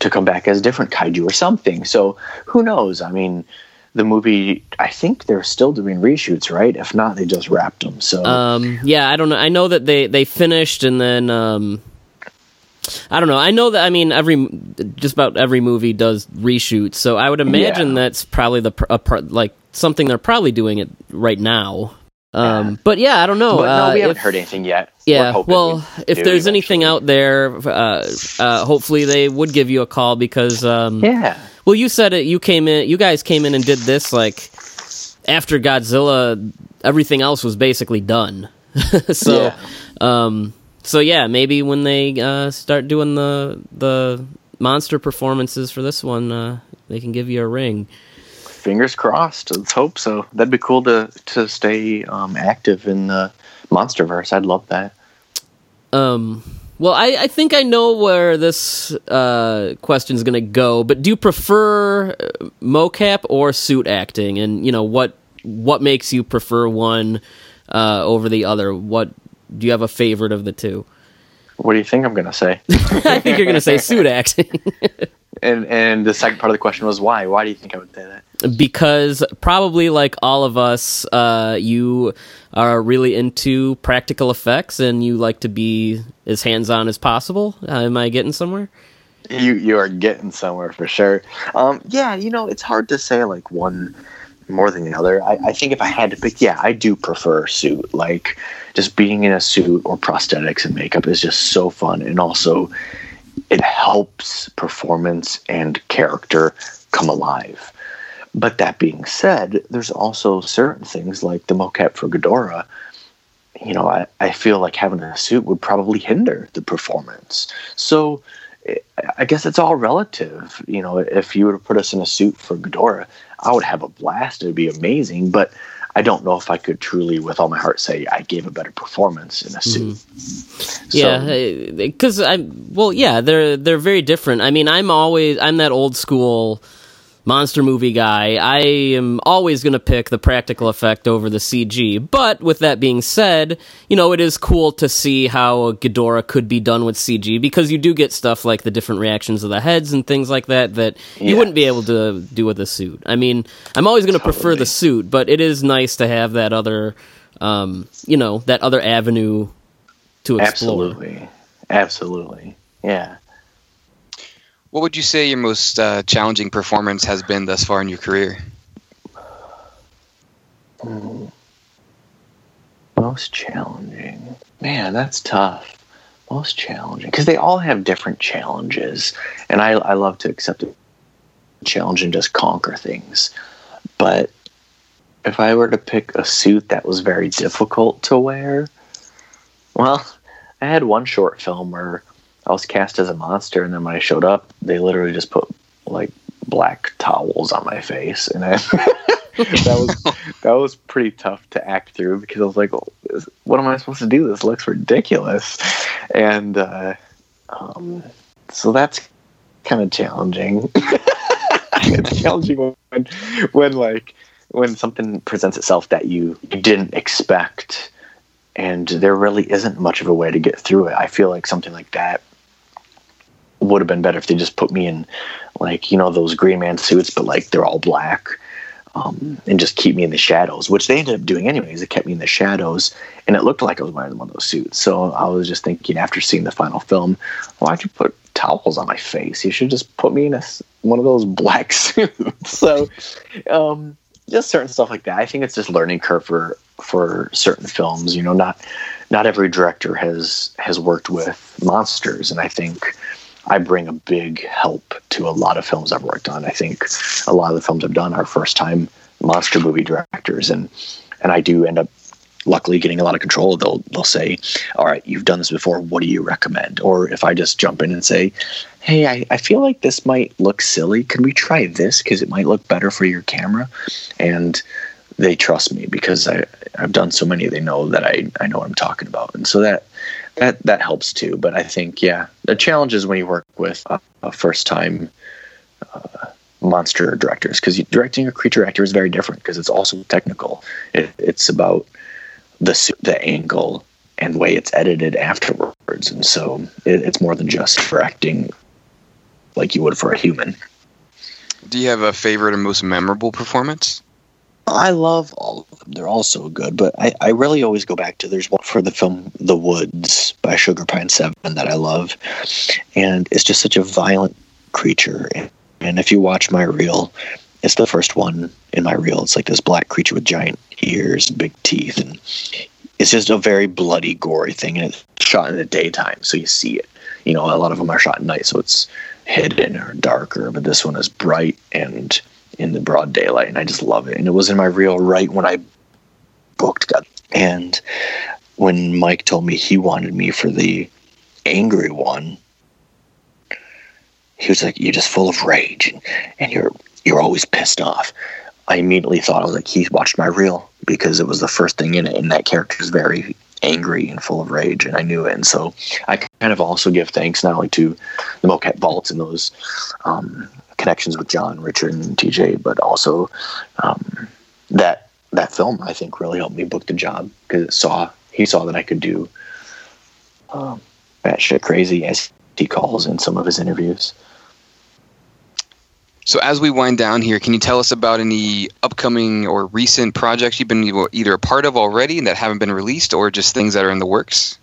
to come back as a different kaiju or something. So who knows? I mean, the movie, I think they're still doing reshoots, right? If not, they just wrapped them. So Um, yeah, I don't know. I know that they they finished and then um, I don't know. I know that. I mean, every just about every movie does reshoots, so I would imagine Yeah. that's probably the a like something they're probably doing it right now. Um, Yeah. but yeah, I don't know. but no, uh, we haven't if- heard anything yet. Yeah. Well, we if there's anything out there, uh, uh, hopefully they would give you a call because, um, Yeah. well, you said it. You came in. You guys came in and did this like after Godzilla. Everything else was basically done. so, Yeah. um, so yeah, maybe when they uh, start doing the the monster performances for this one, uh, they can give you a ring. Fingers crossed. Let's hope so. That'd be cool to to stay um, active in the MonsterVerse. I'd love that. Um, well, I, I think I know where this uh, question is going to go, but do you prefer uh, mocap or suit acting? And you know what what makes you prefer one uh, over the other? What do you have a favorite of the two? What do you think I'm gonna say? I think you're going to say suit acting and and the second part of the question was why? Why do you think I would say that? because probably like all of us, uh, you are really into practical effects and you like to be as hands on as possible. Uh, am I getting somewhere? You you are getting somewhere for sure. Um, yeah, you know it's hard to say like one more than the other. I, I think if I had to pick, yeah, I do prefer suit. Like just being in a suit or prosthetics and makeup is just so fun, and also it helps performance and character come alive. But that being said, there's also certain things like the mocap for Ghidorah. You know, I, I feel like having a suit would probably hinder the performance. So I guess it's all relative. You know, if you were to put us in a suit for Ghidorah, I would have a blast. It'd be amazing. But I don't know if I could truly, with all my heart, say I gave a better performance in a suit. Mm-hmm. So- yeah, because I well, yeah, they're they're very different. I mean, I'm always I'm that old school monster movie guy. I am always going to pick the practical effect over the CG. But with that being said, you know, it is cool to see how a Ghidorah could be done with CG because you do get stuff like the different reactions of the heads and things like that that you wouldn't be able to do with a suit. I mean, I'm always going to prefer the suit, but it is nice to have that other, um, you know, that other avenue to explore. absolutely, absolutely, yeah. What would you say your most uh, challenging performance has been thus far in your career? Most challenging, man, that's tough. Most challenging because they all have different challenges, and I I love to accept a challenge and just conquer things. But if I were to pick a suit that was very difficult to wear, well, I had one short film where I was cast as a monster, and then when I showed up, they literally just put like black towels on my face, and I, that was that was pretty tough to act through because I was like, "Oh, is- "What am I supposed to do? This looks ridiculous," and uh, um, so that's kind of challenging. it's challenging when, when like when something presents itself that you didn't expect and there really isn't much of a way to get through it. I feel like something like that would have been better if they just put me in like, you know, those green man suits, but like they're all black. Um, and just keep me in the shadows, which they ended up doing anyways. It kept me in the shadows, and it looked like I was wearing one of those suits. So I was just thinking, after seeing the final film, why'd you put towels on my face? You should just put me in a one of those black suits. so, um, just certain stuff like that. I think it's just learning curve for for certain films. You know, not not every director has has worked with monsters, and I think I bring a big help to a lot of films I've worked on. I think a lot of the films I've done are first time monster movie directors, and and I do end up luckily getting a lot of control. They'll they'll say, "All right, you've done this before. What do you recommend?" Or if I just jump in and say, "Hey, I, I feel like this might look silly. Can we try this because it might look better for your camera?" And they trust me because I I've done so many. They know that I I know what I'm talking about, and so that that that helps too. But I think yeah, the challenge is when you work with a, a first time uh, monster directors because directing a creature actor is very different because it's also technical. It, it's about the the angle and way it's edited afterwards, and so it, it's more than just for acting like you would for a human. Do you have a favorite or most memorable performance? I love all of them. They're all so good, but I, I really always go back to there's one for the film The Woods by Sugar Pine Seven that I love, and it's just such a violent creature. And, if you watch my reel, it's the first one in my reel. It's like this black creature with giant ears and big teeth, and it's just a very bloody, gory thing. And it's shot in the daytime, so you see it. You know, a lot of them are shot at night, so it's hidden or darker. But this one is bright and in the broad daylight, and I just love it. And it was in my reel right when I booked God. And when Mike told me he wanted me for the angry one, he was like, "You're just full of rage, and, and you're you're always pissed off." I immediately thought I was like, he watched my reel because it was the first thing in it, and that character is very angry and full of rage, and I knew it. And so I kind of also give thanks not only to the Mocap Vaults and those um, connections with John, Richard, and TJ, but also um, that that film I think really helped me book the job because it saw he saw that I could do um, that shit crazy as he calls in some of his interviews. So as we wind down here, can you tell us about any upcoming or recent projects you've been either a part of already and that haven't been released, or just things that are in the works?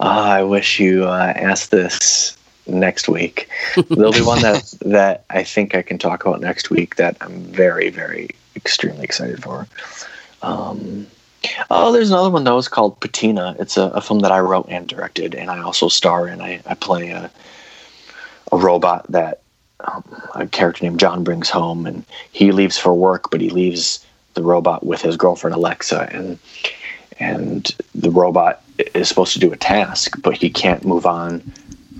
Uh, I wish you uh, asked this next week. There'll be one that that I think I can talk about next week that I'm very, very extremely excited for. Um, oh, there's another one that was called Patina. It's a, a, film that I wrote and directed, and I also star in. I, I play a a robot that um, a character named John brings home, and he leaves for work, but he leaves the robot with his girlfriend Alexa, and and the robot is supposed to do a task, but he can't move on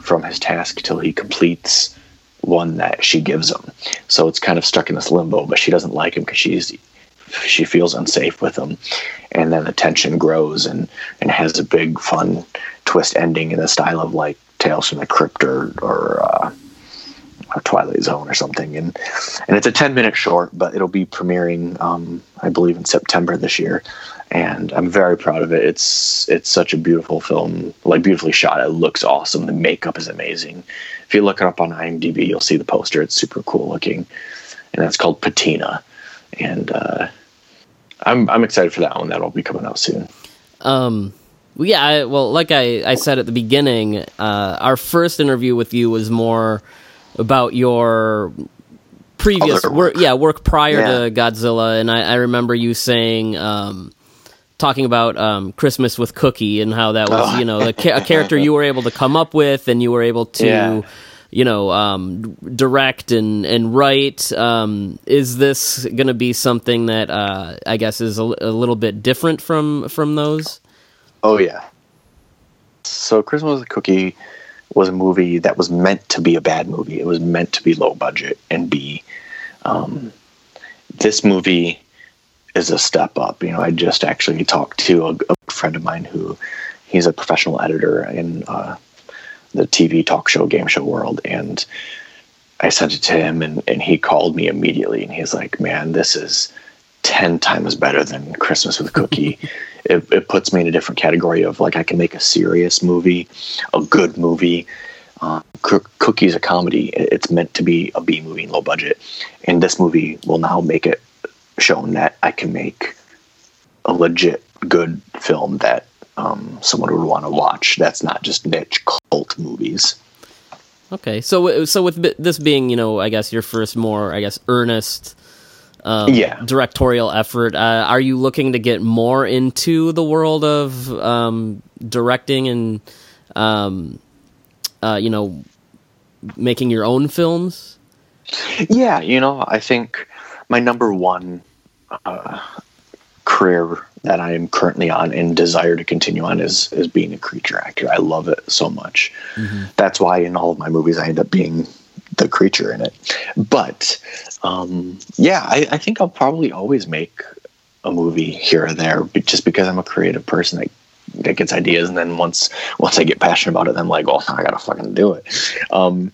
from his task till he completes one that she gives him. So it's kind of stuck in this limbo, but she doesn't like him because she's she feels unsafe with him, and then the tension grows and and has a big fun twist ending in the style of like Tales from the Crypt or, or uh, Twilight Zone or something, and and it's a ten minute short, but it'll be premiering, um, I believe, in September this year, and I'm very proud of it. It's it's such a beautiful film, like beautifully shot. It looks awesome. The makeup is amazing. If you look it up on IMDb, you'll see the poster. It's super cool looking, and that's called Patina, and uh, I'm I'm excited for that one. That'll be coming out soon. Um. Yeah, I, well, like I, I said at the beginning, uh, our first interview with you was more about your previous work. work. yeah work prior yeah. to Godzilla, and I, I remember you saying. Um, talking about um, Christmas with Cookie and how that was, oh. you know, a, ca- a, character you were able to come up with, and you were able to, yeah. you know, um, direct and and write. Um, is this going to be something that uh, I guess is a, a, little bit different from from those? Oh yeah. So Christmas with Cookie was a movie that was meant to be a bad movie. It was meant to be low budget and be. Um, this movie is a step up. You know, I just actually talked to a, a friend of mine who he's a professional editor in uh, the TV talk show game show world, and I sent it to him, and, and he called me immediately, and he's like, "Man, this is ten times better than Christmas with Cookie." it, it puts me in a different category of like I can make a serious movie, a good movie. Uh, Cookie's a comedy. It's meant to be a B movie, low budget, and this movie will now make it shown that I can make a legit good film that um, someone would want to watch. That's not just niche cult movies. Okay, so so with this being, you know, I guess your first more, I guess, earnest um, yeah. directorial effort. Uh, are you looking to get more into the world of um, directing and, um, uh, you know, making your own films? Yeah, you know, I think my number one uh, career that I am currently on and desire to continue on is is being a creature actor. I love it so much. Mm-hmm. That's why in all of my movies I end up being the creature in it. But um, yeah, I, I, think I'll probably always make a movie here or there, just because I'm a creative person that, that gets ideas, and then once once I get passionate about it, I'm like, well, I gotta fucking do it. Um,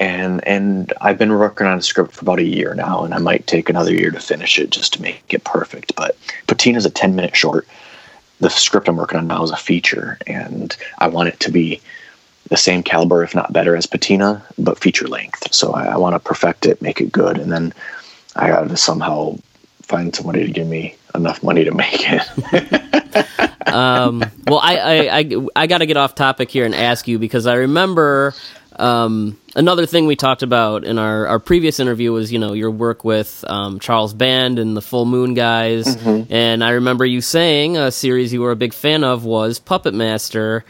and and I've been working on a script for about a year now, and I might take another year to finish it just to make it perfect. But Patina's a ten minute short. The script I'm working on now is a feature, and I want it to be the same caliber, if not better, as patina, but feature length. So I, I want to perfect it, make it good, and then I got to somehow find somebody to give me enough money to make it. um, well, I I, I, I got to get off topic here and ask you because I remember um, another thing we talked about in our, our previous interview was you know your work with um, Charles Band and the Full Moon guys, mm-hmm. and I remember you saying a series you were a big fan of was Puppet Master.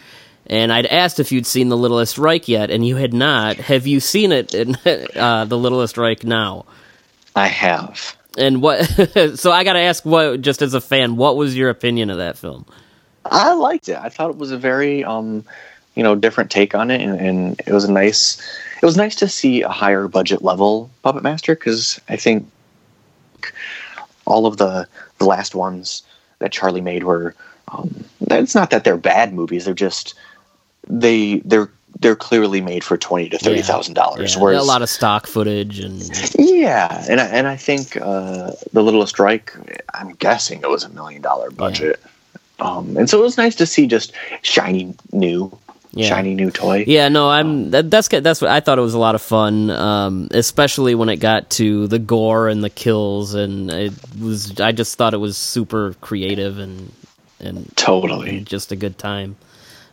And I'd asked if you'd seen The Littlest Reich yet, and you had not. Have you seen it in uh, The Littlest Reich now? I have. And what? so I got to ask, what? Just as a fan, what was your opinion of that film? I liked it. I thought it was a very, um, you know, different take on it, and, and it was a nice. It was nice to see a higher budget level Puppet Master because I think all of the the last ones that Charlie made were. Um, it's not that they're bad movies; they're just they they're they're clearly made for twenty to thirty thousand yeah. dollars. Yeah. Whereas a lot of stock footage and yeah, and I, and I think uh, the Littlest Reich, I'm guessing it was a million dollar budget, yeah. um, and so it was nice to see just shiny new. Shiny new toy. Yeah, no, I'm. That, that's that's what I thought. It was a lot of fun, um, especially when it got to the gore and the kills, and it was. I just thought it was super creative and and totally and just a good time.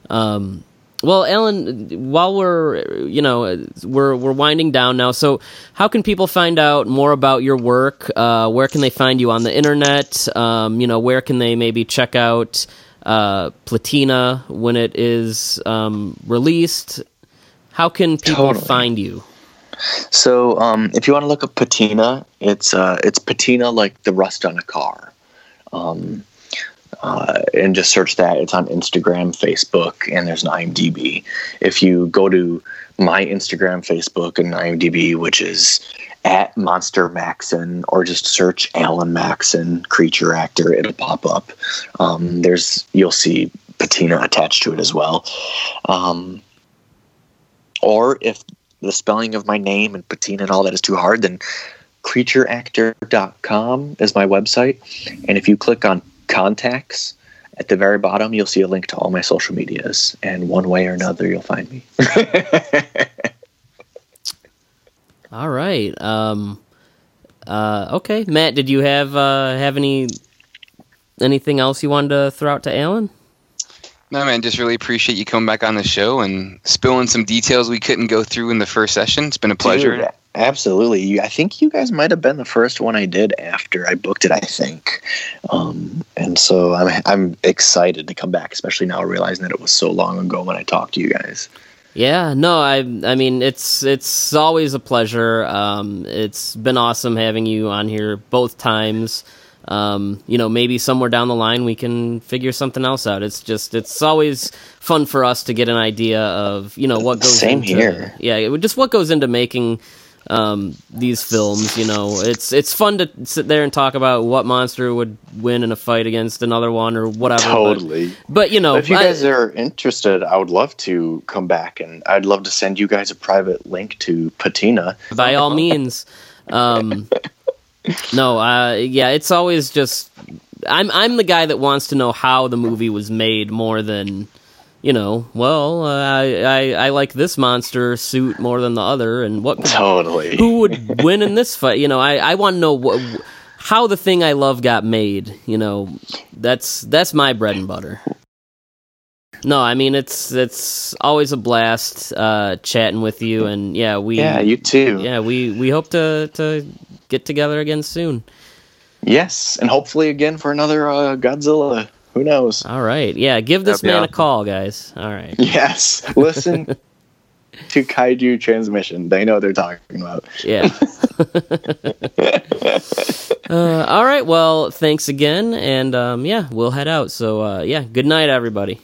Um, well, Alan, while we're you know we're we're winding down now, so how can people find out more about your work? Uh, where can they find you on the internet? Um, you know, where can they maybe check out uh, Patina when it is um, released? How can people totally. find you? So, um, if you want to look up patina, it's uh, it's patina like the rust on a car. Um, uh, and just search that. It's on Instagram, Facebook, and there's an IMDb. If you go to my Instagram, Facebook, and IMDb, which is at Monster Maxson, or just search Alan Maxson, creature actor, it'll pop up. Um, there's you'll see patina attached to it as well. Um, or if the spelling of my name and patina and all that is too hard, then creatureactor.com is my website. And if you click on contacts, at the very bottom, you'll see a link to all my social medias, and one way or another, you'll find me. all right. Um, uh, okay, Matt, did you have uh, have any anything else you wanted to throw out to Alan? No, man, just really appreciate you coming back on the show and spilling some details we couldn't go through in the first session. It's been a pleasure. Dude, absolutely. I think you guys might have been the first one I did after I booked it, I think. Um, and so I'm, I'm excited to come back, especially now realizing that it was so long ago when I talked to you guys. Yeah, no, I I mean it's it's always a pleasure. Um, it's been awesome having you on here both times um, you know, maybe somewhere down the line we can figure something else out. It's just it's always fun for us to get an idea of you know what goes same into, here. Yeah, just what goes into making um, these films. You know, it's it's fun to sit there and talk about what monster would win in a fight against another one or whatever. Totally. But, but you know, if you guys I, are interested, I would love to come back and I'd love to send you guys a private link to Patina. By all means. Um, no, uh, yeah, it's always just I'm I'm the guy that wants to know how the movie was made more than you know. Well, uh, I, I, I like this monster suit more than the other, and what could, totally who would win in this fight? You know, I I want to know what how the thing I love got made. You know, that's that's my bread and butter. No, I mean it's it's always a blast uh, chatting with you, and yeah, we yeah you too. Yeah, we we hope to to get together again soon. Yes, and hopefully again for another uh, Godzilla. Who knows? All right. Yeah, give this man a call, guys. All right. Yes. Listen to Kaiju Transmission. They know what they're talking about. Yeah. uh, all right. Well, thanks again. And um, yeah, we'll head out. So uh, yeah, good night, everybody.